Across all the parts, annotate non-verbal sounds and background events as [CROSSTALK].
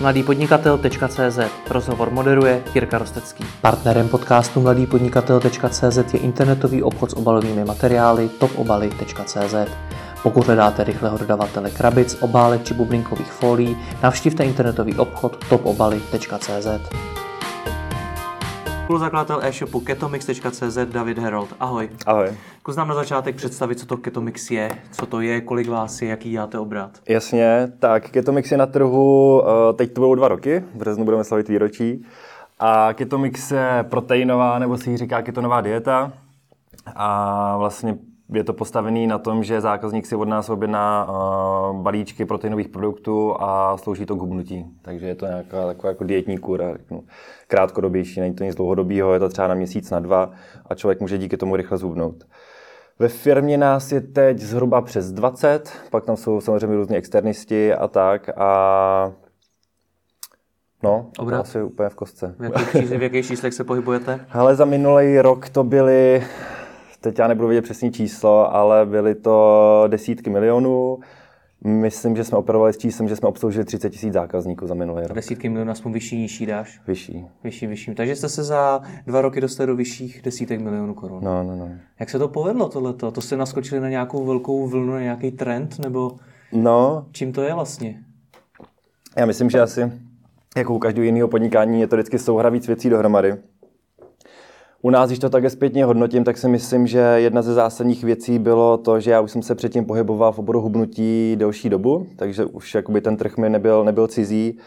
mladýpodnikatel.cz Rozhovor moderuje Jirka Rostecký. Partnerem podcastu mladýpodnikatel.cz je internetový obchod s obalovými materiály topobaly.cz. Pokud hledáte rychlého dodavatele krabic, obálek či bublinkových folií, navštivte internetový obchod topobaly.cz. Spoluzakladatel e-shopu ketomix.cz David Herold. Ahoj. Ahoj. Zkus nám na začátek představit, co to Ketomix je, co to je, kolik vás je, jaký děláte obrat. Jasně, tak Ketomix je na trhu, eh, teď to budou dva roky, v březnu budeme slavit výročí. A Ketomix je proteinová, nebo si ji říká ketonová dieta. A vlastně je to postavený na tom, že zákazník si od nás objedná uh, balíčky proteinových produktů a slouží to k hubnutí. Takže je to nějaká taková jako dietní kůra, řeknu. krátkodobější, není to nic dlouhodobého, je to třeba na měsíc, na dva a člověk může díky tomu rychle zhubnout. Ve firmě nás je teď zhruba přes 20, pak tam jsou samozřejmě různí externisti a tak a No, Obrat. asi úplně v kostce. V jakých, v jakých číslech se pohybujete? Ale za minulý rok to byly teď já nebudu vědět přesné číslo, ale byly to desítky milionů. Myslím, že jsme operovali s číslem, že jsme obsloužili 30 tisíc zákazníků za minulý rok. Desítky milionů, aspoň vyšší, nižší dáš? Vyšší. Vyšší, vyšší. Takže jste se za dva roky dostali do vyšších desítek milionů korun. No, no, no. Jak se to povedlo tohleto? To jste naskočili na nějakou velkou vlnu, na nějaký trend, nebo no. čím to je vlastně? Já myslím, že asi jako u každého jiného podnikání je to vždycky souhra víc věcí dohromady. U nás, když to také zpětně hodnotím, tak si myslím, že jedna ze zásadních věcí bylo to, že já už jsem se předtím pohyboval v oboru hubnutí delší dobu, takže už jakoby ten trh mi nebyl, nebyl cizí.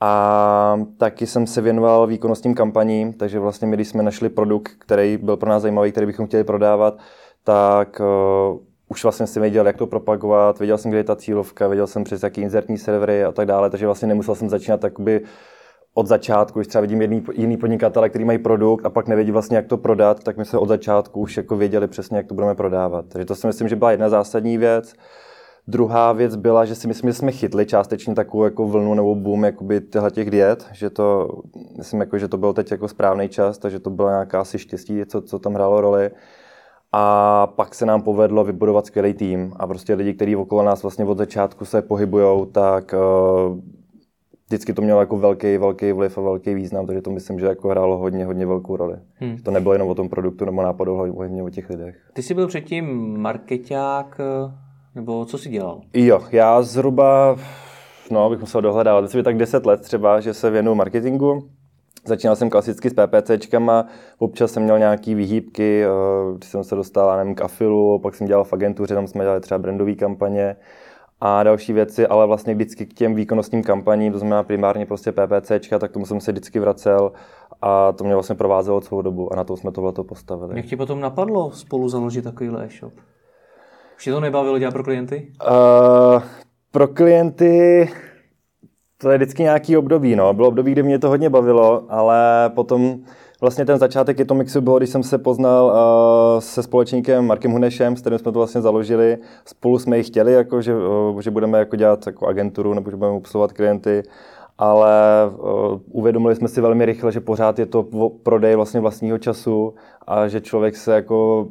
A taky jsem se věnoval výkonnostním kampaním, takže vlastně my, když jsme našli produkt, který byl pro nás zajímavý, který bychom chtěli prodávat, tak uh, už vlastně si věděl, jak to propagovat, věděl jsem, kde je ta cílovka, věděl jsem přes jaký inzertní servery a tak dále, takže vlastně nemusel jsem začínat takoby od začátku, když třeba vidím jiný, jiný podnikatele, který mají produkt a pak nevědí vlastně, jak to prodat, tak my jsme od začátku už jako věděli přesně, jak to budeme prodávat. Takže to si myslím, že byla jedna zásadní věc. Druhá věc byla, že si myslím, že jsme chytli částečně takovou jako vlnu nebo boom jakoby těch diet, že to, myslím, jako, že to byl teď jako správný čas, takže to byla nějaká asi štěstí, co, co tam hrálo roli. A pak se nám povedlo vybudovat skvělý tým a prostě lidi, kteří okolo nás vlastně od začátku se pohybují, tak uh, vždycky to mělo jako velký, velký vliv a velký význam, takže to myslím, že jako hrálo hodně, hodně velkou roli. Hmm. To nebylo jenom o tom produktu nebo nápadu, ale hodně o těch lidech. Ty jsi byl předtím marketák, nebo co jsi dělal? Jo, já zhruba, no, bych musel dohledávat, myslím, tak 10 let třeba, že se věnuju marketingu. Začínal jsem klasicky s PPCčkama, občas jsem měl nějaký výhýbky, eh, když jsem se dostal nevím, k afilu, pak jsem dělal v agentuře, tam jsme dělali třeba brandové kampaně a další věci, ale vlastně vždycky k těm výkonnostním kampaním, to znamená primárně prostě PPCčka, tak tomu jsem se vždycky vracel a to mě vlastně provázelo celou dobu a na to jsme tohleto postavili. Jak ti potom napadlo spolu založit takovýhle e-shop? Už to nebavilo dělat pro klienty? Uh, pro klienty to je vždycky nějaký období. No. Bylo období, kdy mě to hodně bavilo, ale potom Vlastně ten začátek je to mixu bylo, když jsem se poznal uh, se společníkem Markem Hunešem, s kterým jsme to vlastně založili. Spolu jsme ji chtěli, jako, že, uh, že budeme jako dělat jako agenturu nebo že budeme obsluhovat klienty, ale uh, uvědomili jsme si velmi rychle, že pořád je to prodej vlastně vlastního času a že člověk se jako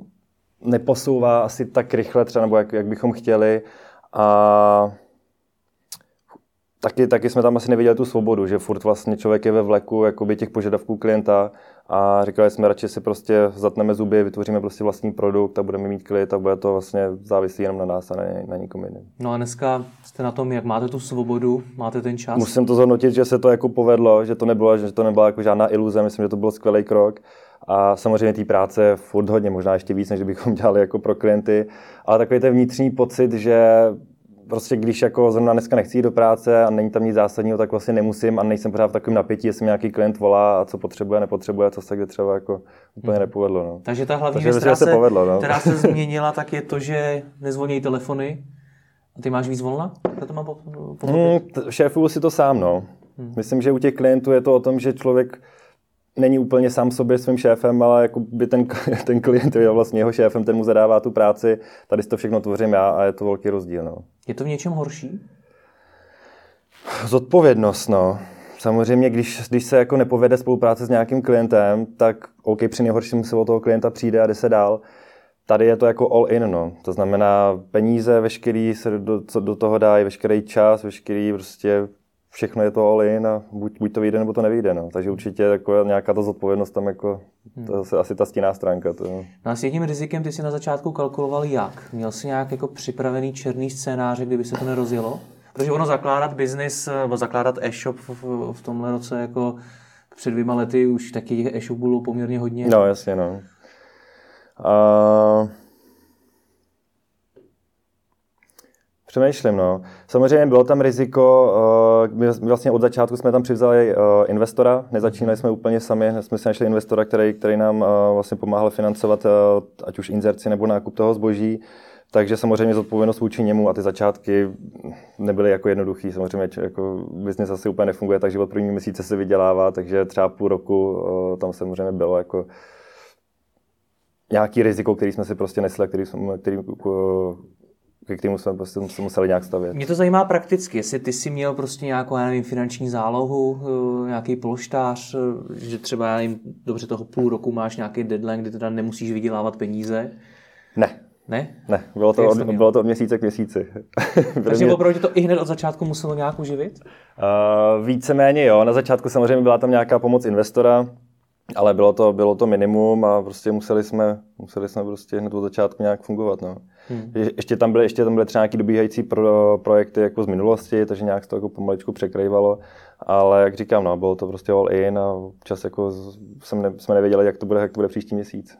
neposouvá asi tak rychle třeba, nebo jak, jak bychom chtěli. A taky, taky jsme tam asi neviděli tu svobodu, že furt vlastně člověk je ve vleku jakoby těch požadavků klienta a říkali jsme radši si prostě zatneme zuby, vytvoříme prostě vlastní produkt a budeme mít klid a bude to vlastně závislí jenom na nás a na, na nikom jiném. No a dneska jste na tom, jak máte tu svobodu, máte ten čas? Musím to zhodnotit, že se to jako povedlo, že to nebylo, že to nebyla jako žádná iluze, myslím, že to byl skvělý krok. A samozřejmě té práce furt hodně, možná ještě víc, než bychom dělali jako pro klienty. Ale takový ten vnitřní pocit, že prostě když jako zrovna dneska nechci jít do práce a není tam nic zásadního, tak vlastně nemusím a nejsem pořád v takovém napětí, jestli nějaký klient volá a co potřebuje, nepotřebuje, co se kde třeba jako úplně hmm. nepovedlo. No. Takže ta hlavní věc, která, se, povedlo, no. která se [LAUGHS] změnila, tak je to, že nezvoní telefony a ty máš víc volna? to mám po, po, hmm, šéfuju si to sám, no. Hmm. Myslím, že u těch klientů je to o tom, že člověk není úplně sám sobě svým šéfem, ale jako by ten, [LAUGHS] ten klient je vlastně jeho šéfem, ten mu zadává tu práci, tady si to všechno tvořím já a je to velký rozdíl. No. Je to v něčem horší? Zodpovědnost, no. Samozřejmě, když, když se jako nepovede spolupráce s nějakým klientem, tak OK, při nejhorším se od toho klienta přijde a jde se dál. Tady je to jako all in, no. To znamená peníze, veškerý se do, co do toho dají, veškerý čas, veškerý prostě všechno je to all in a buď, buď to vyjde, nebo to nevyjde. No. Takže určitě jako nějaká ta zodpovědnost tam jako, to je asi ta stinná stránka. To. No a s jedním rizikem ty si na začátku kalkuloval jak? Měl jsi nějak jako připravený černý scénář, kdyby se to nerozjelo? Protože ono zakládat biznis, nebo zakládat e-shop v, v tomhle roce jako před dvěma lety už taky těch e-shopů bylo poměrně hodně. No, jasně, no. Uh... Přemýšlím, no. Samozřejmě bylo tam riziko, uh, my vlastně od začátku jsme tam přivzali uh, investora, nezačínali jsme úplně sami, jsme si našli investora, který, který nám uh, vlastně pomáhal financovat ať už inzerci nebo nákup toho zboží. Takže samozřejmě zodpovědnost vůči němu a ty začátky nebyly jako jednoduchý. Samozřejmě jako biznis asi úplně nefunguje, takže od první měsíce se vydělává, takže třeba půl roku tam samozřejmě bylo jako nějaký riziko, který jsme si prostě nesli, který, který, ke kterému jsme prostě se museli nějak stavět. Mě to zajímá prakticky, jestli ty si měl prostě nějakou, já nevím, finanční zálohu, eh, nějaký polštář, eh, že třeba, já nevím, dobře toho půl roku máš nějaký deadline, kdy teda nemusíš vydělávat peníze. Ne. Ne? Ne, bylo to, od, bylo to od měsíce k měsíci. [LAUGHS] Takže mě... opravdu to i hned od začátku muselo nějak uživit? Uh, víceméně jo, na začátku samozřejmě byla tam nějaká pomoc investora, ale bylo to, bylo to minimum a prostě museli jsme, museli jsme prostě hned od začátku nějak fungovat. No. Hmm. Ještě, tam byly, ještě tam byly třeba nějaké dobíhající pro, projekty jako z minulosti, takže nějak se to jako pomaličku překrývalo. Ale jak říkám, no, bylo to prostě all in a čas jako jsem ne, jsme nevěděli, jak to bude, jak to bude příští měsíc.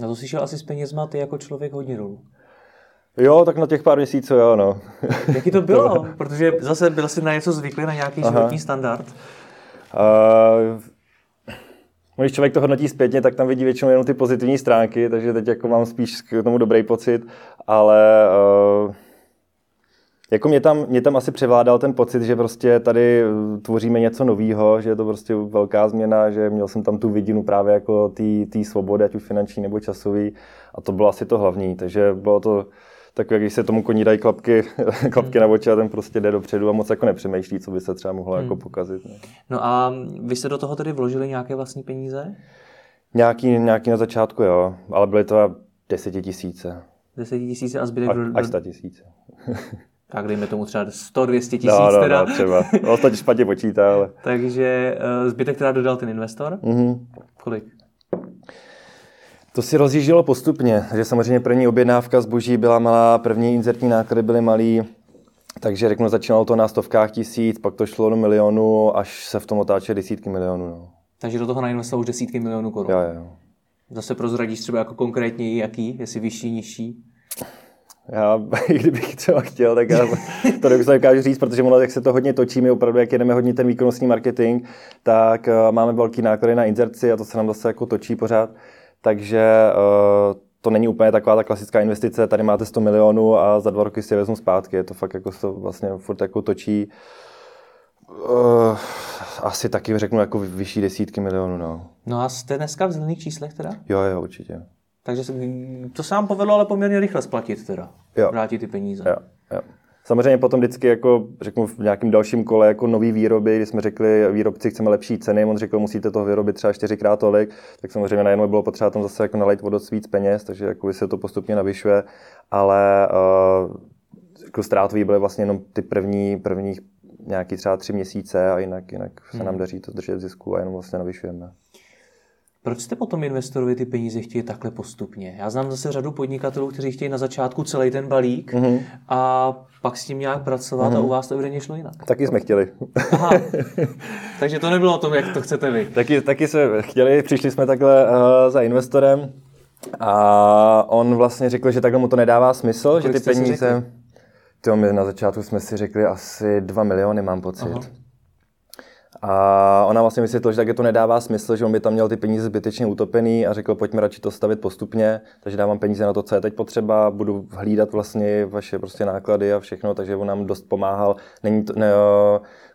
Na to si šel asi s penězma ty jako člověk hodně dolů. Jo, tak na těch pár měsíců, jo, no. [LAUGHS] Jaký to bylo? [LAUGHS] Protože zase byl jsi na něco zvyklý, na nějaký Aha. životní standard. Uh, když člověk to hodnotí zpětně, tak tam vidí většinou jenom ty pozitivní stránky, takže teď jako mám spíš k tomu dobrý pocit, ale uh, jako mě tam, mě tam asi převládal ten pocit, že prostě tady eh, tvoříme něco nového, že je to prostě velká změna, že měl jsem tam tu vidinu právě jako té svobody, ať už finanční nebo časový a to bylo asi to hlavní, takže bylo to tak když se tomu koní dají klapky, [LAUGHS] klapky na oči a ten prostě jde dopředu a moc jako nepřemýšlí, co by se třeba mohlo jako hmm. jako pokazit. Ne? No a vy jste do toho tedy vložili nějaké vlastní peníze? Nějaký, nějaký na začátku, jo, ale byly to desetitisíce. Desetitisíce a zbytek... A, až sta tisíce. [LAUGHS] tak dejme tomu třeba 100-200 tisíc no, no, teda. No, třeba. No, to špatně počítá, ale... [LAUGHS] Takže uh, zbytek teda dodal ten investor? Mm-hmm. Kolik? To si rozjíždělo postupně, takže samozřejmě první objednávka zboží byla malá, první inzertní náklady byly malý, takže řeknu, začínalo to na stovkách tisíc, pak to šlo do milionu, až se v tom otáče desítky milionů. No. Takže do toho nainvestoval už desítky milionů korun. Jo, jo. Zase prozradíš třeba jako konkrétně jaký, jestli vyšší, nižší? Já, [LAUGHS] kdybych třeba chtěl, tak já [LAUGHS] to nedokážu říct, protože ono, jak se to hodně točí, my opravdu, jak jedeme hodně ten výkonnostní marketing, tak uh, máme velký náklady na inzerci a to se nám zase jako točí pořád takže uh, to není úplně taková ta klasická investice, tady máte 100 milionů a za dva roky si je vezmu zpátky, je to fakt jako to vlastně furt jako točí uh, asi taky řeknu jako vyšší desítky milionů. No. no a jste dneska v zelených číslech teda? Jo, jo, určitě. Takže to se vám povedlo ale poměrně rychle splatit teda, jo. vrátit ty peníze. Jo, jo. Samozřejmě potom vždycky jako řeknu v nějakém dalším kole jako nový výroby, kdy jsme řekli výrobci chceme lepší ceny, on řekl musíte toho vyrobit třeba čtyřikrát tolik, tak samozřejmě najednou bylo potřeba tam zase jako nalejt vodost víc peněz, takže jako se to postupně navyšuje, ale uh, jako ztrátový byly vlastně jenom ty první, prvních nějaký třeba tři měsíce a jinak, jinak se nám hmm. daří to držet v zisku a jenom vlastně navyšujeme. Proč jste potom investorovi ty peníze chtějí takhle postupně? Já znám zase řadu podnikatelů, kteří chtějí na začátku celý ten balík mm-hmm. a pak s tím nějak pracovat mm-hmm. a u vás to evidentně šlo jinak. Taky jsme chtěli. Aha. [LAUGHS] Takže to nebylo o tom, jak to chcete vy. Taky, taky jsme chtěli, přišli jsme takhle uh, za investorem a on vlastně řekl, že takhle mu to nedává smysl, že ty peníze... To my na začátku jsme si řekli asi 2 miliony, mám pocit. Aha. A ona vlastně vysvětlila, že také to nedává smysl, že on by tam měl ty peníze zbytečně utopený a řekl, pojďme radši to stavit postupně, takže dávám peníze na to, co je teď potřeba, budu hlídat vlastně vaše prostě náklady a všechno, takže on nám dost pomáhal. Není to, ne,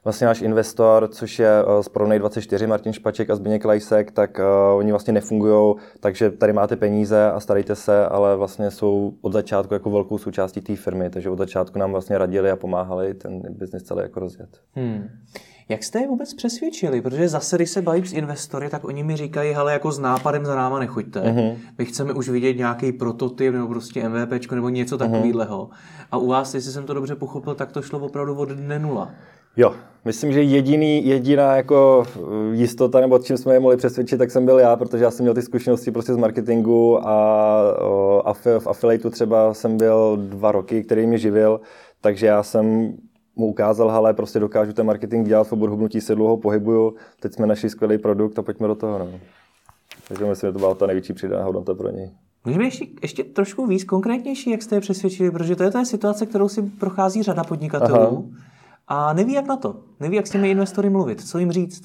vlastně náš investor, což je z Provnej 24, Martin Špaček a Zbigněk Lajsek, tak uh, oni vlastně nefungují, takže tady máte peníze a starejte se, ale vlastně jsou od začátku jako velkou součástí té firmy, takže od začátku nám vlastně radili a pomáhali ten biznis celý jako rozjet. Hmm. Jak jste je vůbec přesvědčili? Protože zase, když se bavím s investory, tak oni mi říkají, hele, jako s nápadem za náma nechoďte. Uh-huh. My chceme už vidět nějaký prototyp nebo prostě MVP nebo něco mhm. takového. Uh-huh. A u vás, jestli jsem to dobře pochopil, tak to šlo opravdu od dne nula. Jo, myslím, že jediný, jediná jako eh, jistota, nebo čím jsme je mohli přesvědčit, tak jsem byl já, protože já jsem měl ty zkušenosti prostě z marketingu a o, v affiliateu třeba jsem byl dva roky, který mě živil, takže já jsem mu ukázal, ale prostě dokážu ten marketing dělat v oboru hubnutí se dlouho pohybuju, teď jsme našli skvělý produkt a pojďme do toho. No. Takže myslím, že to byla ta největší přidaná hodnota pro něj. Můžeme ještě, ještě trošku víc konkrétnější, jak jste je přesvědčili, protože to je ta situace, kterou si prochází řada podnikatelů Aha. a neví, jak na to. Neví, jak s těmi investory mluvit, co jim říct.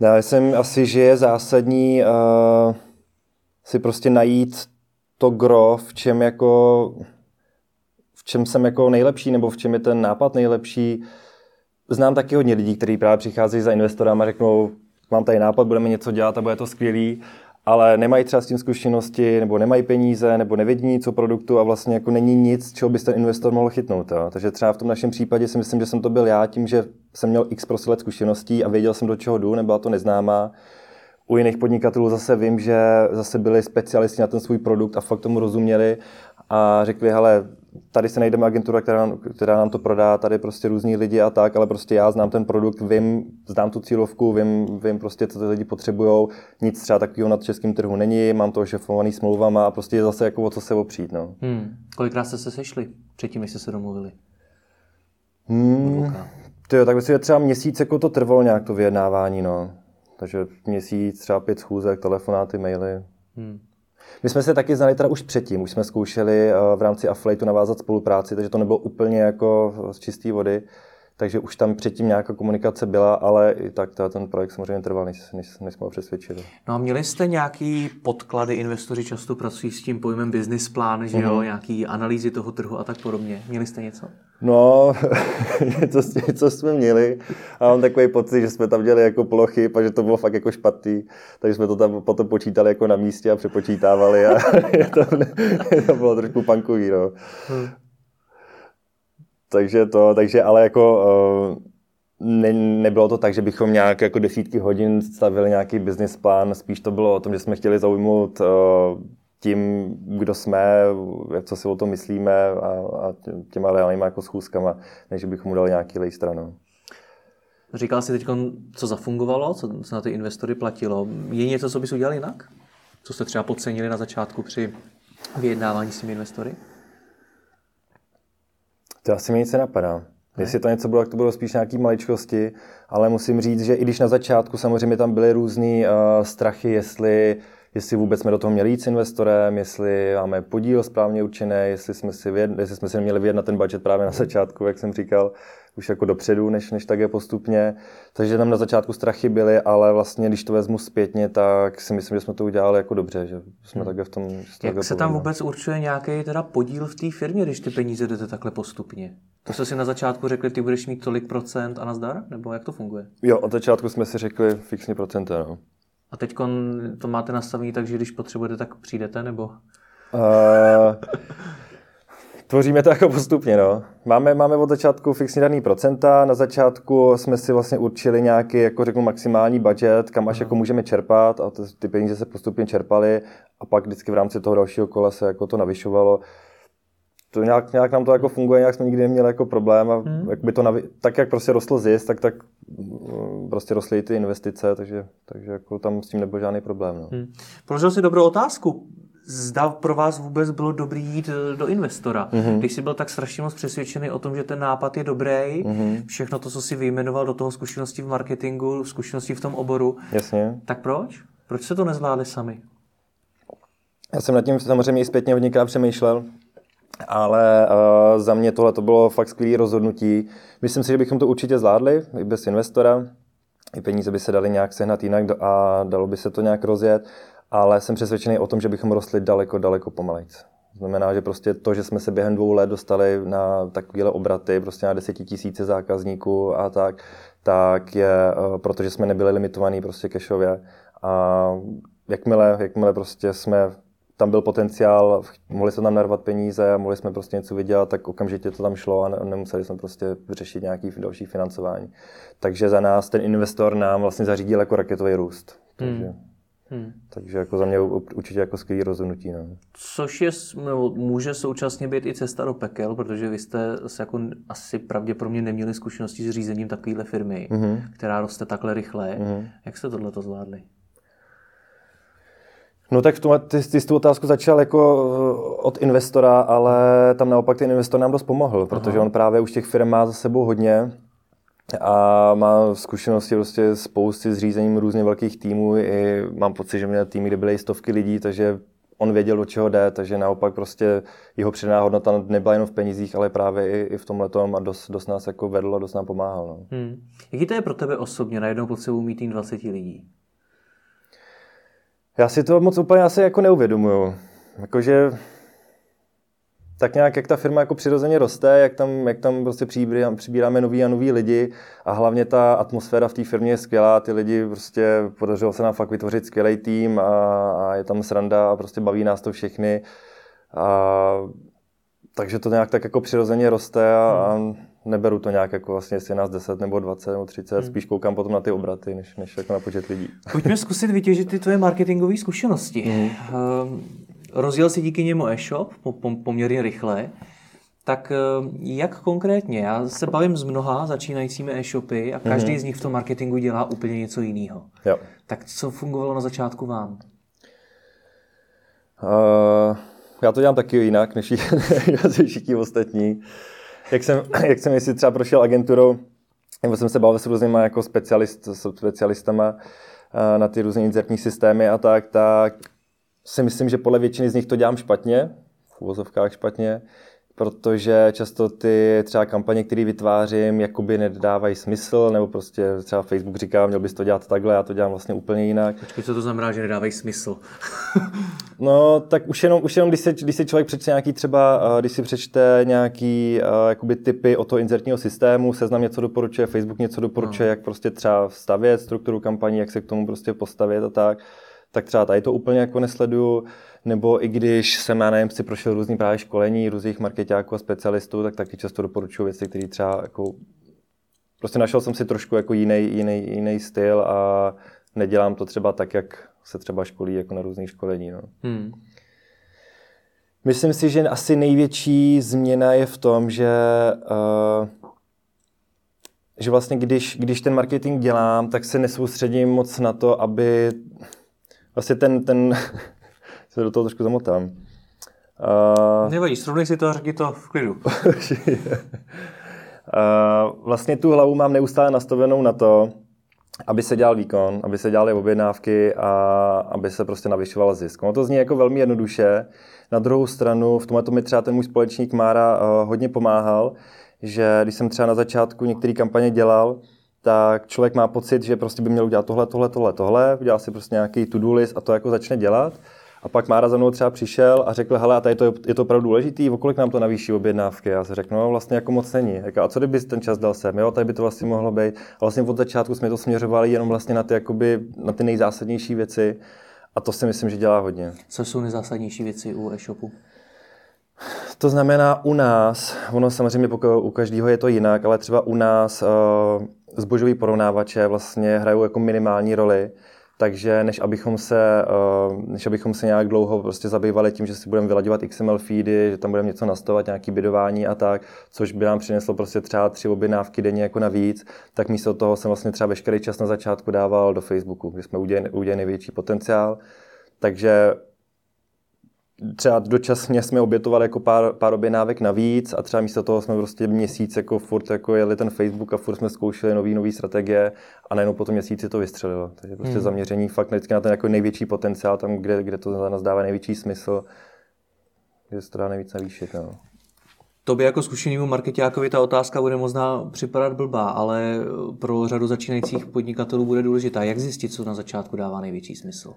Já myslím asi, že je zásadní uh, si prostě najít to gro, v čem jako v čem jsem jako nejlepší, nebo v čem je ten nápad nejlepší. Znám taky hodně lidí, kteří právě přicházejí za investorem a řeknou, mám tady nápad, budeme něco dělat a bude to skvělý, ale nemají třeba s tím zkušenosti, nebo nemají peníze, nebo nevědí nic o produktu a vlastně jako není nic, čeho by ten investor mohl chytnout. Jo. Takže třeba v tom našem případě si myslím, že jsem to byl já tím, že jsem měl x prostě let zkušeností a věděl jsem, do čeho jdu, nebyla to neznámá. U jiných podnikatelů zase vím, že zase byli specialisti na ten svůj produkt a fakt tomu rozuměli a řekli, hele, tady se najdeme agentura, která nám, která nám to prodá, tady prostě různí lidi a tak, ale prostě já znám ten produkt, vím, znám tu cílovku, vím, vím prostě, co ty lidi potřebují, nic třeba takového na českém trhu není, mám to šefovaný smlouvama a prostě je zase jako o co se opřít. No. Hmm. Kolikrát jste se sešli předtím, než jste se domluvili? Hmm. Tyjo, tak myslím, že třeba měsíc jako to trvalo nějak to vyjednávání, no. Takže měsíc, třeba pět schůzek, telefonáty, maily. Hmm. My jsme se taky znali teda už předtím, už jsme zkoušeli eh, v rámci Affiliateu navázat spolupráci, takže to nebylo úplně jako z čisté vody takže už tam předtím nějaká komunikace byla, ale i tak ten projekt samozřejmě trval, než, než, než jsme ho přesvědčili. No a měli jste nějaký podklady, investoři často pracují s tím pojmem business plán, že jo, mm-hmm. nějaký analýzy toho trhu a tak podobně. Měli jste něco? No, [LAUGHS] něco, něco jsme měli a mám takový pocit, že jsme tam dělali jako plochy, a že to bylo fakt jako špatný, takže jsme to tam potom počítali jako na místě a přepočítávali a [LAUGHS] to, to bylo trošku punkový, no. Hmm takže to, takže ale jako uh, ne, nebylo to tak, že bychom nějak jako desítky hodin stavili nějaký business plán, spíš to bylo o tom, že jsme chtěli zaujmout uh, tím, kdo jsme, co si o tom myslíme a, a těma reálnýma jako schůzkama, než bychom mu dali nějaký lej stranu. Říkal jsi teď, co zafungovalo, co, co na ty investory platilo. Je něco, co bys udělal jinak? Co jste třeba podcenili na začátku při vyjednávání s těmi investory? To asi mi nic nenapadá. Ne? Jestli to něco bylo, tak to bylo spíš nějaký maličkosti, ale musím říct, že i když na začátku samozřejmě tam byly různé uh, strachy, jestli, jestli vůbec jsme do toho měli jít s investorem, jestli máme podíl správně určený, jestli jsme si, vyjedn, jestli jsme si měli vyjednat ten budget právě na začátku, jak jsem říkal, už jako dopředu, než, než tak je postupně. Takže tam na začátku strachy byly, ale vlastně, když to vezmu zpětně, tak si myslím, že jsme to udělali jako dobře, že jsme hmm. takhle v tom. Jak se tam vůbec určuje nějaký teda podíl v té firmě, když ty peníze jdete takhle postupně? To jste si na začátku řekli, ty budeš mít tolik procent a nazdar? Nebo jak to funguje? Jo, od začátku jsme si řekli fixní procenta, no. A teď to máte nastavený tak, že když potřebujete, tak přijdete, nebo? Uh, Tvoříme to jako postupně, no. Máme, máme od začátku fixní daný procenta, na začátku jsme si vlastně určili nějaký, jako řeknu, maximální budget, kam až jako můžeme čerpat a ty peníze se postupně čerpaly a pak vždycky v rámci toho dalšího kola se jako to navyšovalo. To nějak, nějak nám to jako funguje, nějak jsme nikdy neměli jako problém a hmm. jak by to navi- tak, jak prostě rostl zisk, tak, tak mm, prostě rostly i ty investice, takže, takže jako tam s tím nebyl žádný problém. No. Hmm. Položil si dobrou otázku zda pro vás vůbec bylo dobrý jít eh, do investora. Mm-hmm. Když jsi byl tak strašně moc přesvědčený o tom, že ten nápad je dobrý, mm-hmm. všechno to, co si vyjmenoval do toho zkušenosti v marketingu, zkušenosti v tom oboru, Jasně. tak proč? Proč se to nezvládli sami? Já jsem nad tím samozřejmě i zpětně hodněkrát přemýšlel, ale uh, za mě tohle to bylo fakt skvělé rozhodnutí. Myslím si, že bychom to určitě zvládli i bez investora. I peníze by se daly nějak sehnat jinak a dalo by se to nějak rozjet ale jsem přesvědčený o tom, že bychom rostli daleko, daleko pomalejc. Znamená, že prostě to, že jsme se během dvou let dostali na takovéhle obraty, prostě na desetitisíce zákazníků a tak, tak je, eh, protože jsme nebyli limitovaní prostě kešově. A jakmile, jakmile prostě jsme tam byl potenciál, mohli jsme tam narvat peníze mohli jsme prostě něco vydělat, tak okamžitě to tam šlo a nemuseli jsme prostě řešit nějaký další financování. Takže za nás ten investor nám vlastně zařídil jako raketový růst. Takže... Hmm. Hmm. Takže jako za mě určitě jako skvělý rozhodnutí. No. Což je, může současně být i cesta do pekel, protože vy jste se jako asi pravděpodobně neměli zkušenosti s řízením takovéhle firmy, hmm. která roste takhle rychle. Hmm. Jak jste tohle to zvládli? No tak v tom, ty, ty jsi tu otázku začal jako eh, od investora, ale tam naopak ten investor nám dost pomohl, protože Aha. on právě už těch firm má za sebou hodně a má zkušenosti prostě spousty s řízením různě velkých týmů. I mám pocit, že měl týmy, kde byly stovky lidí, takže on věděl, do čeho jde, takže naopak prostě jeho přidaná hodnota nebyla jenom v penězích, ale právě i, i v tomhle a dost, dost nás jako vedl a dost nám pomáhal. No. Hmm. Jaký to je pro tebe osobně najednou pod sebou mít tým 20 lidí? Já si to moc úplně asi jako neuvědomuju. Jakože tak nějak, jak ta firma jako přirozeně roste, jak tam, jak tam prostě přibíráme, přibíráme nový a nový lidi a hlavně ta atmosféra v té firmě je skvělá, ty lidi prostě podařilo se nám fakt vytvořit skvělý tým a, a je tam sranda a prostě baví nás to všechny. A, takže to nějak tak jako přirozeně roste a, a neberu to nějak jako vlastně, jestli je nás 10 nebo 20 nebo 30, hmm. spíš koukám potom na ty obraty, než, než jako na počet lidí. Pojďme zkusit vytěžit ty tvoje marketingové zkušenosti. Hmm. Rozjel si díky němu e-shop poměrně rychle. Tak ehm, jak konkrétně? Já se bavím s mnoha začínajícími e-shopy a každý mm-hmm. z nich v tom marketingu dělá úplně něco jiného. Jo. Tak co fungovalo na začátku vám? Uh, já to dělám taky jinak, než [LAUGHS] všichni ostatní jak jsem, [CLEARS THROAT] jak jsem jestli třeba prošel agenturou, nebo jsem se bavil s různýma jako specialist, s specialistama eh, na ty různé inzertní systémy a tak, tak si myslím, že podle většiny z nich to dělám špatně, v uvozovkách špatně, protože často ty třeba kampaně, které vytvářím, jakoby nedávají smysl, nebo prostě třeba Facebook říká, měl bys to dělat takhle, já to dělám vlastně úplně jinak. Počkej, co to znamená, že nedávají smysl? [LAUGHS] no, tak už jenom, už jenom když, se, když si člověk přečte nějaký třeba, eh, když si přečte nějaký uh, jakoby typy o to inzertního systému, seznam něco doporučuje, Facebook něco doporučuje, no. jak prostě třeba stavět strukturu kampaní, jak se k tomu prostě postavit a tak, tak třeba tady to úplně jako nesleduju nebo i když jsem, já nevím, si prošel různý právě školení různých marketáků a specialistů, tak taky často doporučuji věci, které třeba jako prostě našel jsem si trošku jako jiný, jiný, jiný styl a nedělám to třeba tak, jak se třeba školí jako na různých školení. No. Hmm. Myslím si, že asi největší změna je v tom, že, uh, že vlastně když, když ten marketing dělám, tak se nesoustředím moc na to, aby vlastně ten, ten [LAUGHS] se do toho trošku zamotám. Uh, Nevadí, srovnej si to a řekni to v klidu. [LAUGHS] uh, vlastně tu hlavu mám neustále nastavenou na to, aby se dělal výkon, aby se dělaly objednávky a aby se prostě navyšoval zisk. Ono to zní jako velmi jednoduše. Na druhou stranu, v tomhle mi třeba ten můj společník Mára uh, hodně pomáhal, že když jsem třeba na začátku některé kampaně dělal, tak člověk má pocit, že prostě by měl udělat tohle, tohle, tohle, tohle, udělal si prostě nějaký to-do list a to jako začne dělat. A pak Mára za mnou třeba přišel a řekl, hele, a tady to, je to opravdu důležitý, o kolik nám to navýší objednávky? Já se řeknu, no vlastně jako moc není. Jako, a co kdyby ten čas dal sem? Jo, tady by to vlastně mohlo být. A vlastně od začátku jsme to směřovali jenom vlastně na ty, jakoby, na ty nejzásadnější věci. A to si myslím, že dělá hodně. Co jsou nejzásadnější věci u e-shopu? To znamená u nás, ono samozřejmě u každého je to jinak, ale třeba u nás uh, zbožový porovnávače vlastně hrajou jako minimální roli. Takže než abychom se, eh, než abychom se nějak dlouho prostě zabývali tím, že si budeme vyladovat XML feedy, že tam budeme něco nastavovat, nějaký bydování a tak, což by nám přineslo prostě třeba tři objednávky denně jako navíc, tak místo toho jsem vlastně třeba veškerý čas na začátku dával do Facebooku, kde jsme udělali, udělali největší potenciál. Takže třeba dočasně jsme obětovali jako pár, pár objednávek navíc a třeba místo toho jsme prostě měsíc jako furt jako jeli ten Facebook a furt jsme zkoušeli nový, nový strategie a najednou po tom měsíci to vystřelilo. Takže prostě hmm. zaměření fakt vždycky na ten jako největší potenciál, tam, kde, kde to za nás dává největší smysl, kde se to dá nejvíc navýšit. No. Tobě jako zkušenému marketákovi ta otázka bude možná připadat blbá, ale pro řadu začínajících podnikatelů bude důležitá. Jak zjistit, co na začátku dává největší smysl?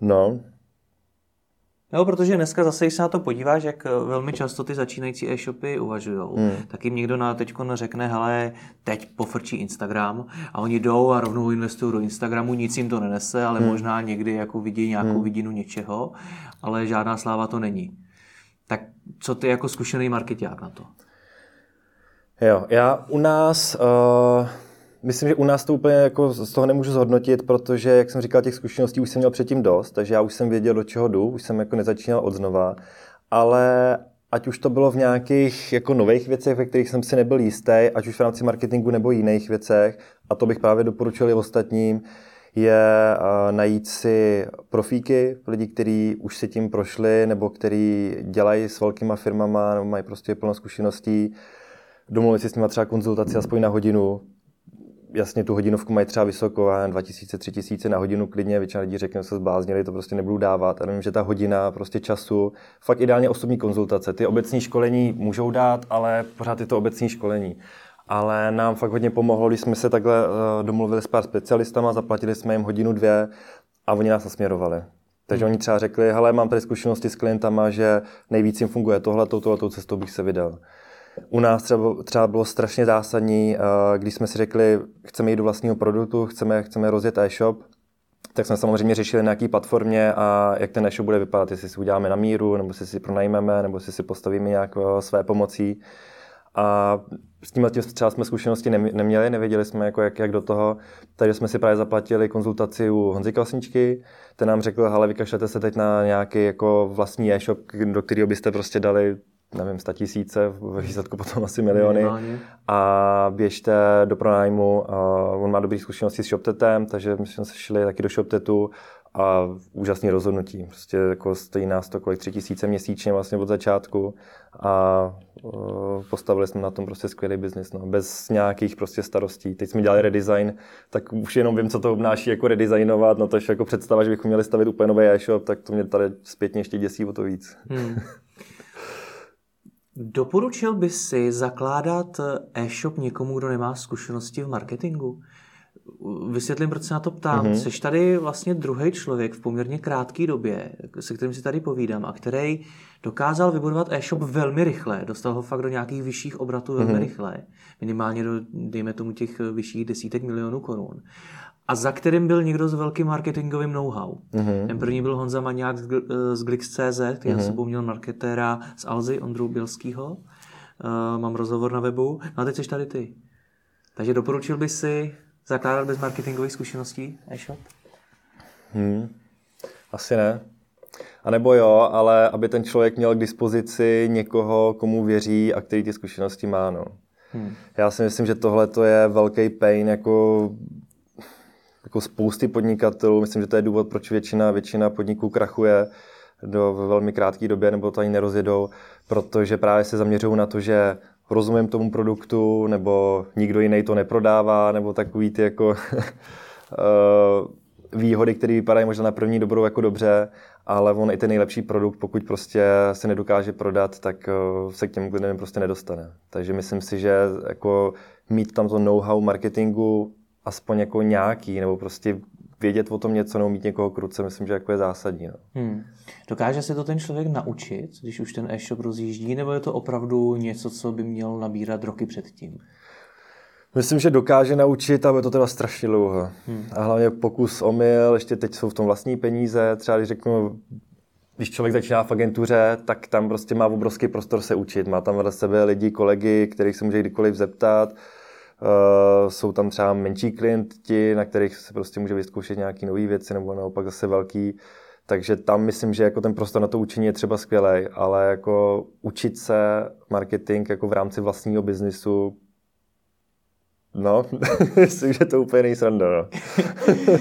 No. Jo, protože dneska zase, když se na to podíváš, jak eh, velmi často ty začínající e-shopy uvažují, hmm. tak jim někdo na teď řekne, hele, teď pofrčí Instagram a oni jdou a rovnou investují do Instagramu, nic jim to nenese, ale hmm. možná někdy jako vidí nějakou hmm. vidinu něčeho, ale žádná sláva to není. Tak co ty jako zkušený marketák na to? Jo, já u nás, uh, myslím, že u nás to úplně jako z toho nemůžu zhodnotit, protože, jak jsem říkal, těch zkušeností už jsem měl předtím dost, takže já už jsem věděl, do čeho jdu, už jsem jako nezačínal od znova, ale ať už to bylo v nějakých jako nových věcech, ve kterých jsem si nebyl jistý, ať už v rámci marketingu nebo jiných věcech, a to bych právě doporučil i ostatním, je najít si profíky, lidi, kteří už si tím prošli, nebo kteří dělají s velkýma firmama, nebo mají prostě plno zkušeností, domluvit si s nimi třeba konzultaci aspoň na hodinu, jasně tu hodinovku mají třeba vysoko, 2000, 3000 na hodinu klidně, většina lidí řekne, že se zbláznili, to prostě nebudu dávat. A vím, že ta hodina prostě času, fakt ideálně osobní konzultace. Ty obecní školení můžou dát, ale pořád je to obecní školení. Ale nám fakt hodně pomohlo, když jsme se takhle uh, domluvili s pár specialistama, zaplatili jsme jim hodinu, dvě a oni nás nasměrovali. Takže oni třeba řekli, hele, mám tady zkušenosti s klientama, že nejvíc jim funguje tohle, touto cestou bych se vydal. U nás třeba, třeba bylo strašně zásadní, eh, když jsme si řekli, chceme jít do vlastního produktu, chceme, chceme rozjet e-shop, tak jsme samozřejmě řešili na jaký platformě a jak ten e-shop bude vypadat, jestli si uděláme na míru, nebo si si pronajmeme, nebo si si postavíme nějak eh, své pomocí. A s tím třeba jsme zkušenosti neměli, nevěděli jsme, jako jak, jak do toho, takže jsme si právě zaplatili konzultaci u Honzy Klasničky, ten nám řekl, hele, vykašlete se teď na nějaký jako vlastní e-shop, do kterého byste prostě dali nevím, sta tisíce, ve výsledku [LAUGHS] potom asi miliony. Minimálně. A běžte do pronájmu. Uh, on má dobré zkušenosti s ShopTetem, takže my jsme se šli taky do ShopTetu a úžasný rozhodnutí. Prostě jako stojí nás to kolik tři tisíce měsíčně vlastně od začátku a uh, postavili jsme na tom prostě skvělý biznis, no, bez nějakých prostě starostí. Teď jsme dělali redesign, tak už jenom vím, co to obnáší jako redesignovat, no to je jako představa, že bychom měli stavit úplně nový e-shop, tak to mě tady zpětně ještě děsí o to víc. Hmm. [LAUGHS] Doporučil bys si zakládat e-shop někomu, kdo nemá zkušenosti v marketingu? Vysvětlím, proč se na to ptám. Mm-hmm. Jsi tady vlastně druhý člověk v poměrně krátké době, se kterým si tady povídám, a který dokázal vybudovat e-shop velmi rychle. Dostal ho fakt do nějakých vyšších obratů velmi mm-hmm. rychle. Minimálně do, dejme tomu, těch vyšších desítek milionů korun a za kterým byl někdo s velkým marketingovým know-how. Mm-hmm. Ten první byl Honza Maňák z, z Glix.cz, který mm-hmm. sebou měl marketéra z Alzy, Ondru Bělskýho. Uh, mám rozhovor na webu. No a teď jsi tady ty. Takže doporučil bys si zakládat bez marketingových zkušeností e-shop? Hmm. Asi ne. A nebo jo, ale aby ten člověk měl k dispozici někoho, komu věří a který ty zkušenosti má. No. Hmm. Já si myslím, že tohle to je velký pain jako jako spousty podnikatelů. Myslím, že to je důvod, proč většina, většina podniků krachuje do velmi krátké době nebo to ani nerozjedou, protože právě se zaměřují na to, že rozumím tomu produktu, nebo nikdo jiný to neprodává, nebo takový ty jako [LAUGHS] eh, výhody, které vypadají možná na první dobrou jako dobře, ale on i ten nejlepší produkt, pokud prostě se nedokáže prodat, tak eh, se k těm lidem prostě nedostane. Takže myslím si, že jako mít tam to know-how marketingu aspoň jako nějaký, nebo prostě vědět o tom něco, nebo mít někoho kruce, myslím, že jako je zásadní. No. Hmm. Dokáže se to ten člověk naučit, když už ten e-shop rozjíždí, nebo je to opravdu něco, co by měl nabírat roky předtím? Myslím, že dokáže naučit, ale to teda strašně dlouho. Hmm. A hlavně pokus omyl, ještě teď jsou v tom vlastní peníze, třeba když řeknu, když člověk začíná v agentuře, tak tam prostě má obrovský prostor se učit. Má tam vedle sebe lidi, kolegy, kterých se může kdykoliv zeptat Uh, jsou tam třeba menší klienti, na kterých se prostě může vyzkoušet nějaké nové věci, nebo naopak zase velký. Takže tam myslím, že jako ten prostor na to učení je třeba skvělý, ale jako učit se marketing jako v rámci vlastního biznisu, no, [LAUGHS] myslím, že to úplně nejsranda, no. [LAUGHS]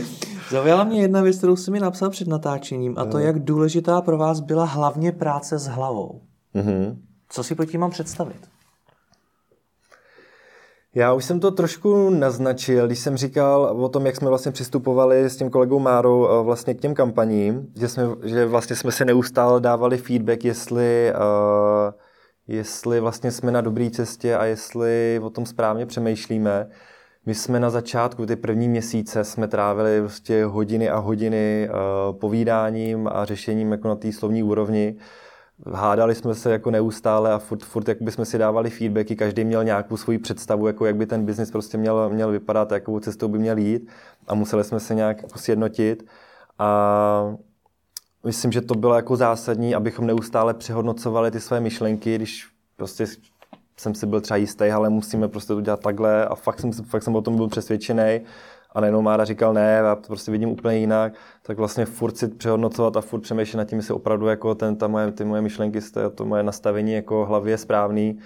Zaujala mě jedna věc, kterou jsi mi napsal před natáčením, a to, uh. jak důležitá pro vás byla hlavně práce s hlavou. Uh-huh. Co si pod tím mám představit? Já už jsem to trošku naznačil, když jsem říkal o tom, jak jsme vlastně přistupovali s tím kolegou Márou eh, vlastně k těm kampaním, že, jsme, že vlastně jsme se neustále dávali feedback, jestli, uh, jestli vlastně jsme na dobré cestě a jestli o tom správně přemýšlíme. My jsme na začátku, ty první měsíce, jsme trávili prostě hodiny a hodiny uh, povídáním a řešením jako na té slovní úrovni. Uh, hádali jsme se jako neustále a furt, furt jak bychom si dávali feedbacky, každý měl nějakou svoji představu, jako jak by ten biznis prostě měl, měl vypadat, jakou cestou by měl jít a museli jsme se nějak jako sjednotit. A myslím, že to bylo jako zásadní, abychom neustále přehodnocovali ty své myšlenky, když prostě jsem si byl třeba jistý, ale musíme prostě to dělat takhle a fakt jsem, fakt jsem o tom byl přesvědčený a najednou Mára říkal ne, já to prostě vidím úplně jinak, tak vlastně furt si přehodnocovat a furt přemýšlet nad tím, jestli opravdu jako ten, ta moje, ty moje myšlenky, to moje nastavení jako hlavy je správný.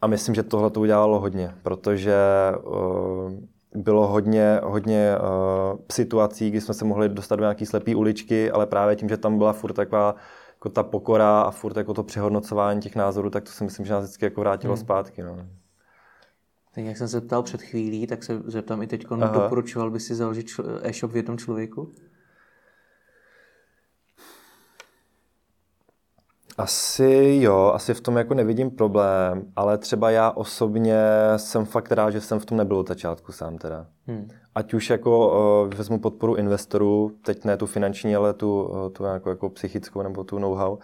A myslím, že tohle to udělalo hodně, protože uh, bylo hodně, hodně uh, situací, kdy jsme se mohli dostat do nějaké slepé uličky, ale právě tím, že tam byla furt taková jako ta pokora a furt jako to přehodnocování těch názorů, tak to si myslím, že nás vždycky jako vrátilo hmm. zpátky. No. Tak jak jsem se ptal před chvílí, tak se zeptám i teď, doporučoval by si založit e-shop v jednom člověku? Asi jo, asi v tom jako nevidím problém, ale třeba já osobně jsem fakt rád, že jsem v tom nebyl od začátku sám teda. Hmm. Ať už jako uh, vezmu podporu investorů, teď ne tu finanční, ale tu, uh, tu jako, jako psychickou nebo tu know-how,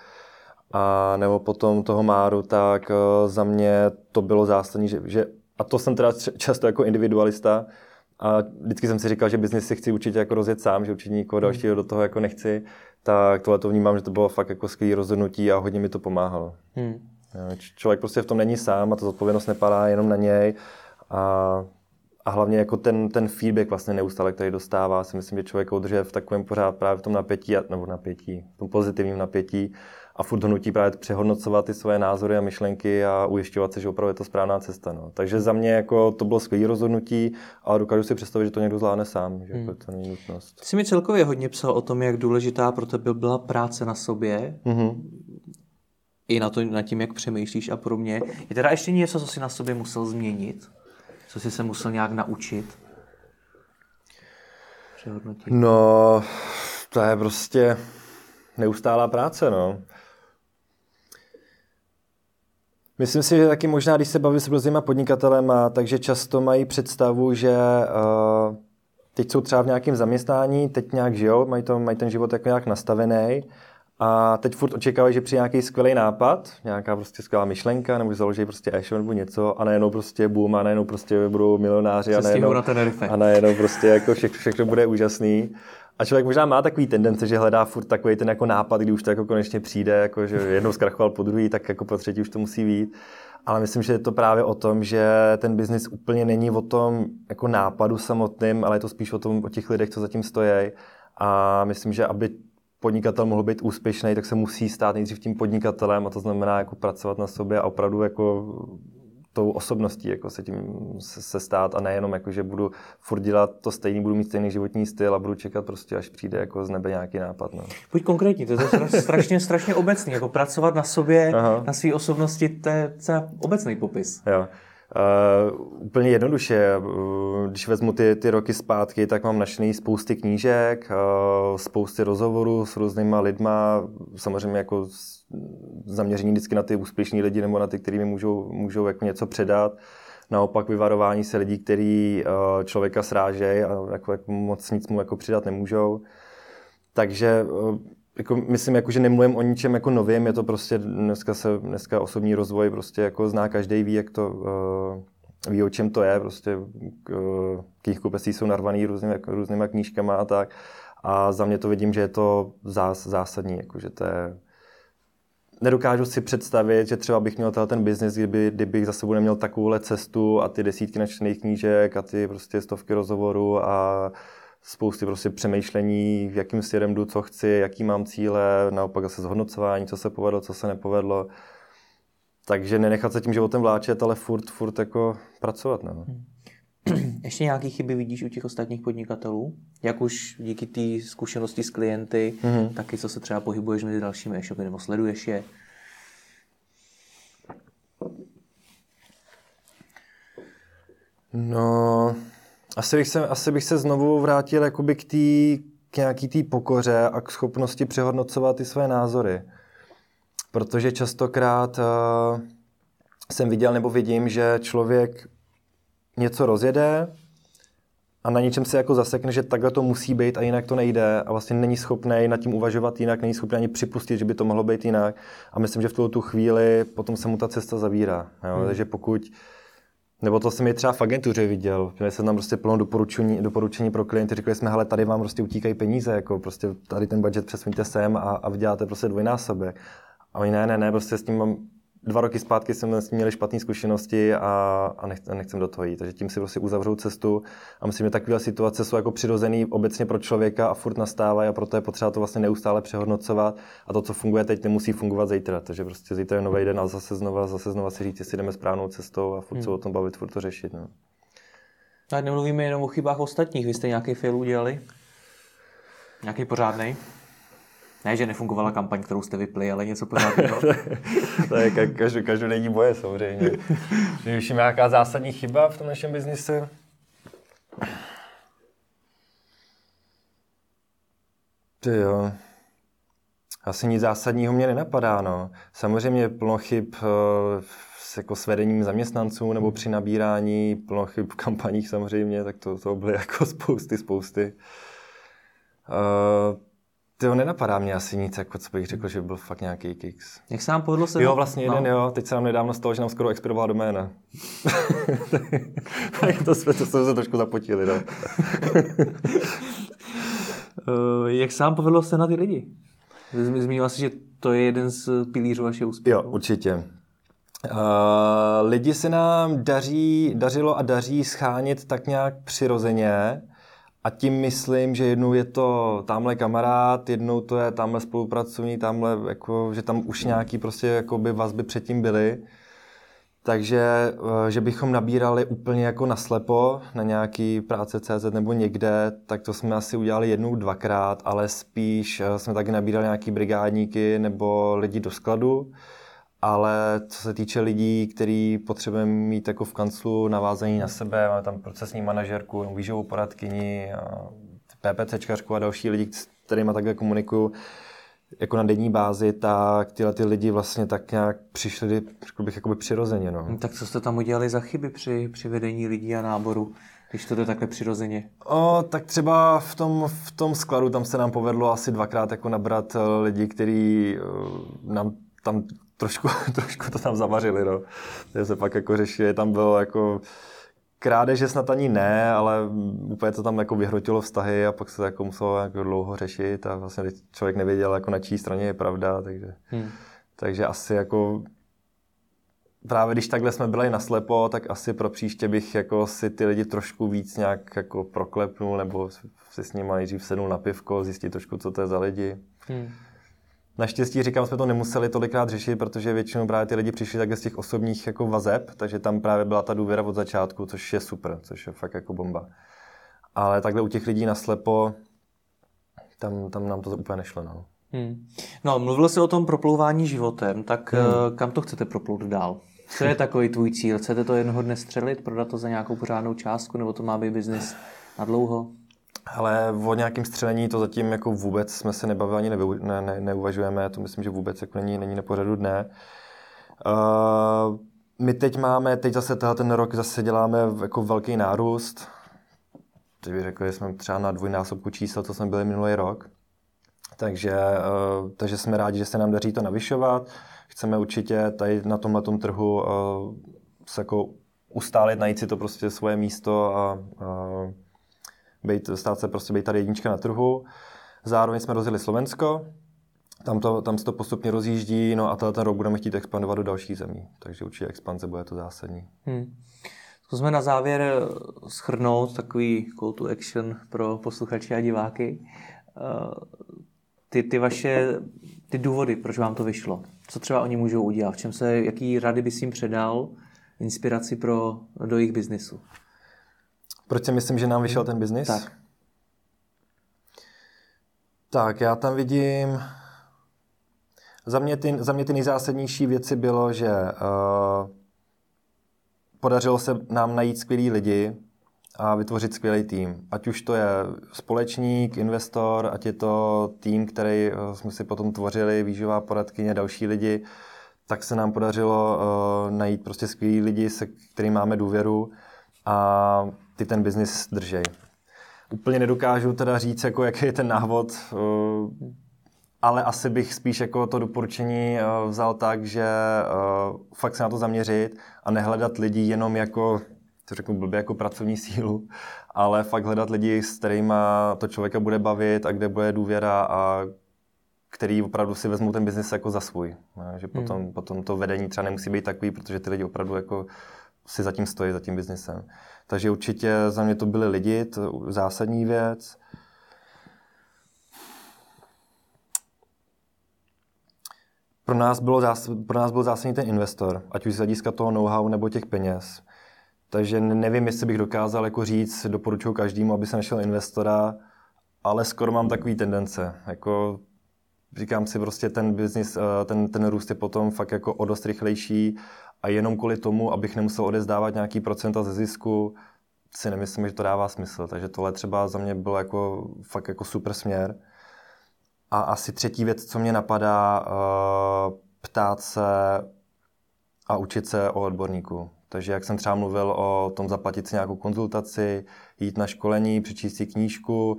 a nebo potom toho Máru, tak uh, za mě to bylo zásadní, že, že a to jsem teda často jako individualista, a vždycky jsem si říkal, že biznis si chci učit jako rozjet sám, že určitě nikoho hmm. dalšího do toho jako nechci, tak tohle to vnímám, že to bylo fakt jako skvělé rozhodnutí a hodně mi to pomáhalo. Hmm. Člověk prostě v tom není sám a ta zodpovědnost nepadá jenom na něj a, a hlavně jako ten, ten feedback vlastně neustále, který dostává, si myslím, že člověk udržuje v takovém pořád právě v tom napětí, nebo napětí, v tom pozitivním napětí a furt donutí právě přehodnocovat ty svoje názory a myšlenky a ujišťovat se, že opravdu je to správná cesta. No. Takže za mě jako to bylo skvělé rozhodnutí, ale dokážu si představit, že to někdo zvládne sám, že jako hmm. to není nutnost. Ty jsi mi celkově hodně psal o tom, jak důležitá pro tebe byla práce na sobě, mm-hmm. i na, to, na tím, jak přemýšlíš a pro mě. Je teda ještě něco, co jsi na sobě musel změnit? Co jsi se musel nějak naučit? Přehodnotit? No, to je prostě neustálá práce, no. Myslím si, že taky možná, když se baví s různýma podnikatelema, takže často mají představu, že uh, teď jsou třeba v nějakém zaměstnání, teď nějak žijou, mají, to, mají ten život jako nějak nastavený a teď furt očekávají, že přijde nějaký skvělý nápad, nějaká prostě skvělá myšlenka, nebo že založí prostě e nebo něco a najednou prostě boom a najednou prostě budou milionáři a najednou, na a najednou prostě jako všechno, všechno bude úžasný. A člověk možná má takový tendence, že hledá furt takový ten jako nápad, kdy už to jako konečně přijde, jako že jednou zkrachoval po druhý, tak jako po třetí už to musí být. Ale myslím, že je to právě o tom, že ten biznis úplně není o tom jako nápadu samotným, ale je to spíš o tom, o těch lidech, co zatím stojí. A myslím, že aby podnikatel mohl být úspěšný, tak se musí stát nejdřív tím podnikatelem a to znamená jako pracovat na sobě a opravdu jako tou osobností jako se tím se, se stát a nejenom jako, že budu furt dělat to stejný, budu mít stejný životní styl a budu čekat prostě, až přijde jako z nebe nějaký nápad. No. Buď konkrétní, to je strašně, strašně obecný, jako pracovat na sobě, Aha. na své osobnosti, to je obecný popis. Jo. Uh, úplně jednoduše, uh, když vezmu ty, ty roky zpátky, tak mám našený spousty knížek, uh, spousty rozhovorů s různýma lidma, samozřejmě jako zaměření vždycky na ty úspěšní lidi nebo na ty, kteří mi můžou, můžou jako něco předat. Naopak vyvarování se lidí, kteří uh, člověka srážejí a jako, jako moc nic mu jako přidat nemůžou. Takže uh, jako, myslím, jako, že nemluvím o ničem jako novém, je to prostě dneska, se, dneska osobní rozvoj prostě jako zná každý, ví, jak to, uh, ví, o čem to je, prostě uh, knihkupectví jsou narvaný různými, jako, různýma knížkama a tak. A za mě to vidím, že je to zás, zásadní, jako, že to je, nedokážu si představit, že třeba bych měl ten biznis, kdyby, kdybych za sebou neměl takovouhle cestu a ty desítky načtených knížek a ty prostě stovky rozhovorů a spousty prostě přemýšlení, v jakým směrem jdu, co chci, jaký mám cíle, naopak zase zhodnocování, co se povedlo, co se nepovedlo. Takže nenechat se tím životem vláčet, ale furt, furt jako pracovat. No. Hmm. [CLEARS THROAT] Ještě nějaké chyby vidíš u těch ostatních podnikatelů? Jak už díky té zkušenosti s klienty, mm-hmm. taky co se třeba pohybuješ mezi dalšími e-shopy nebo sleduješ je? No, asi bych se, asi bych se znovu vrátil jakoby k, tý, k nějaký té pokoře a k schopnosti přehodnocovat ty své názory. Protože častokrát uh, jsem viděl nebo vidím, že člověk něco rozjede a na něčem se jako zasekne, že takhle to musí být a jinak to nejde a vlastně není schopný nad tím uvažovat jinak, není schopný ani připustit, že by to mohlo být jinak. A myslím, že v tu chvíli potom se mu ta cesta zavírá. Jo? Hmm. Takže pokud nebo to jsem je třeba v agentuře viděl. Měli jsme tam prostě plno doporučení, doporučení pro klienty. Řekli jsme, hele, tady vám prostě utíkají peníze, jako prostě tady ten budget přesuňte sem a, a vyděláte prostě dvojnásobek. A oni ne, ne, ne, prostě s tím mám, dva roky zpátky jsme s tím měli špatné zkušenosti a, a nech, nechcem do toho jít. Takže tím si prostě uzavřou cestu a myslím, že takové situace jsou jako přirozený obecně pro člověka a furt nastávají a proto je potřeba to vlastně neustále přehodnocovat a to, co funguje teď, nemusí fungovat zítra. Takže prostě zítra je nový den a zase znova, zase znova si říct, jestli jdeme správnou cestou a furt hmm. se o tom bavit, furt to řešit. No. Tak nemluvíme jenom o chybách ostatních. Vy jste nějaký fail udělali? Nějaký pořádný? Ne, že nefungovala kampaň, kterou jste vypli, ale něco pořádného. [LAUGHS] to je každý, každý není boje samozřejmě. [LAUGHS] Když je nějaká zásadní chyba v tom našem biznise? Ty jo. Asi nic zásadního mě nenapadá, no. Samozřejmě plno chyb uh, s, jako s vedením zaměstnanců nebo při nabírání, plno chyb v kampaních samozřejmě, tak to, to byly jako [LAUGHS] spousty, spousty. Uh, to nenapadá mě asi nic, jako co bych řekl, že byl fakt nějaký kicks. Jak se nám povedlo se... Jo, vlastně jeden, no. jo. Teď se nám nedávno stalo, že nám skoro expirovala doména. [LAUGHS] tak to jsme, to jsme se trošku zapotili, no. uh, [LAUGHS] jak se nám povedlo se na ty lidi? Zmínil jsi, že to je jeden z pilířů vašeho úspěchu. Jo, určitě. Uh, lidi se nám daří, dařilo a daří schánit tak nějak přirozeně. A tím myslím, že jednou je to tamhle kamarád, jednou to je tamhle spolupracovník, tamhle, jako, že tam už nějaký prostě jakoby vazby předtím byly. Takže, eh, že bychom nabírali úplně jako naslepo na nějaký práce CZ nebo někde, tak to jsme asi udělali jednou, dvakrát, ale spíš eh, jsme taky nabírali nějaký brigádníky nebo lidi do skladu ale co se týče lidí, který potřebujeme mít jako v kanclu navázaní na sebe, máme tam procesní manažerku, výživou poradkyni, PPCčkařku a další lidi, s kterými takhle komunikuju, jako na denní bázi, tak tyhle ty lidi vlastně tak nějak přišli, řekl bych, jakoby přirozeně. No. no. Tak co jste tam udělali za chyby při, při vedení lidí a náboru, když to jde takhle přirozeně? O, tak třeba v tom, v tom skladu tam se nám povedlo asi dvakrát jako nabrat eh, lidi, kteří eh, nám tam trošku, [LAUGHS] trošku to tam zavařili, no. Takže se pak jako řešili, tam bylo jako krádeže snad ani ne, ale úplně to tam jako vyhrotilo vztahy a pak se to jako muselo jako dlouho řešit a vlastně člověk nevěděl, jako na čí straně je pravda, takže, hmm. takže asi jako právě když takhle jsme byli naslepo, tak asi pro příště bych jako si ty lidi trošku víc nějak jako proklepnul nebo si s nimi nejdřív sednul na pivko, zjistit trošku, co to je za lidi. Hmm. Naštěstí, říkám, jsme to nemuseli tolikrát řešit, protože většinou právě ty lidi přišli takhle z těch osobních jako vazeb, takže tam právě byla ta důvěra od začátku, což je super, což je fakt jako bomba. Ale takhle u těch lidí naslepo, tam, tam nám to úplně nešlo. No. Hmm. No, mluvil jsi o tom proplouvání životem, tak hmm. Eh, kam to chcete proplout dál? Co je takový tvůj cíl? Chcete to jednoho dne střelit, prodat to za nějakou pořádnou částku, nebo to má být biznis na dlouho? Ale o nějakém střelení to zatím jako vůbec jsme se nebavili ani nevy, ne, ne, neuvažujeme, to myslím, že vůbec jako není, není na pořadu dne. Uh, my teď máme, teď zase ten rok zase děláme jako velký nárůst. Teď bych řekl, že jsme třeba na dvojnásobku čísel, co jsme byli minulý rok. Takže, uh, takže jsme rádi, že se nám daří to navyšovat. Chceme určitě tady na tomhle trhu uh, se jako ustálit, najít si to prostě svoje místo a uh, být, stát se prostě být tady jednička na trhu. Zároveň jsme rozjeli Slovensko, tam, to, tam se to postupně rozjíždí, no a ten rok budeme chtít expandovat do dalších zemí, takže určitě expanze bude to zásadní. Hmm. Zkusme na závěr eh, schrnout takový call to action pro posluchače a diváky. Eh, ty, ty vaše ty důvody, proč vám to vyšlo. Co třeba oni můžou udělat? V čem se, jaký rady bys jim předal, inspiraci pro, do jejich biznisu? Proč si myslím, že nám vyšel ten biznis? Tak. Tak, já tam vidím... Za mě ty, za mě ty nejzásadnější věci bylo, že uh, podařilo se nám najít skvělý lidi a vytvořit skvělý tým. Ať už to je společník, investor, ať je to tým, který uh, jsme si potom tvořili, výživá poradkyně, další lidi, tak se nám podařilo uh, najít prostě skvělý lidi, se kterými máme důvěru a ty ten biznis držej. Úplně nedokážu teda říct, jako jaký je ten návod, eh, ale asi bych spíš jako to doporučení eh, vzal tak, že eh, fakt se na to zaměřit a nehledat lidi jenom jako, to řeknu blbě, jako pracovní sílu, ale fakt hledat lidi, s kterými to člověka bude bavit a kde bude důvěra a který opravdu si vezmou ten biznis jako za svůj. Že potom, hmm. potom to vedení třeba nemusí být takový, protože ty lidi opravdu jako si zatím stojí, za tím biznisem. Takže určitě za mě to byly lidi, to zásadní věc. Pro nás, bylo zás, pro nás byl zásadní ten investor, ať už z hlediska toho know-how nebo těch peněz. Takže nevím, jestli bych dokázal jako říct, doporučuji každému, aby se našel investora, ale skoro mám takový tendence. Jako říkám si prostě ten biznis, eh, ten, ten růst je potom fakt jako o dost rychlejší a jenom kvůli tomu, abych nemusel odezdávat nějaký procenta ze zisku, si nemyslím, že to dává smysl. Takže tohle třeba za mě bylo jako fakt jako super směr. A asi třetí věc, co mě napadá, uh, ptát se a učit se o odborníku. Takže jak jsem třeba mluvil o tom zaplatit si nějakou konzultaci, jít na školení, přečíst si knížku,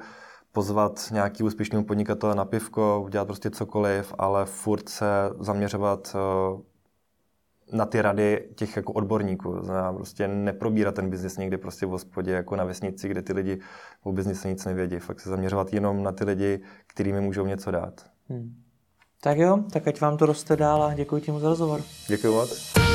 pozvat nějaký úspěšný podnikatele na pivko, udělat prostě cokoliv, ale furt se zaměřovat uh, na ty rady těch jako odborníků. Znamená prostě neprobírat ten biznis někde prostě v hospodě jako na vesnici, kde ty lidi o biznise nic nevědí. Fakt se zaměřovat jenom na ty lidi, kterými můžou něco dát. Hmm. Tak jo, tak ať vám to roste dál a děkuji ti za rozhovor. Děkuji moc.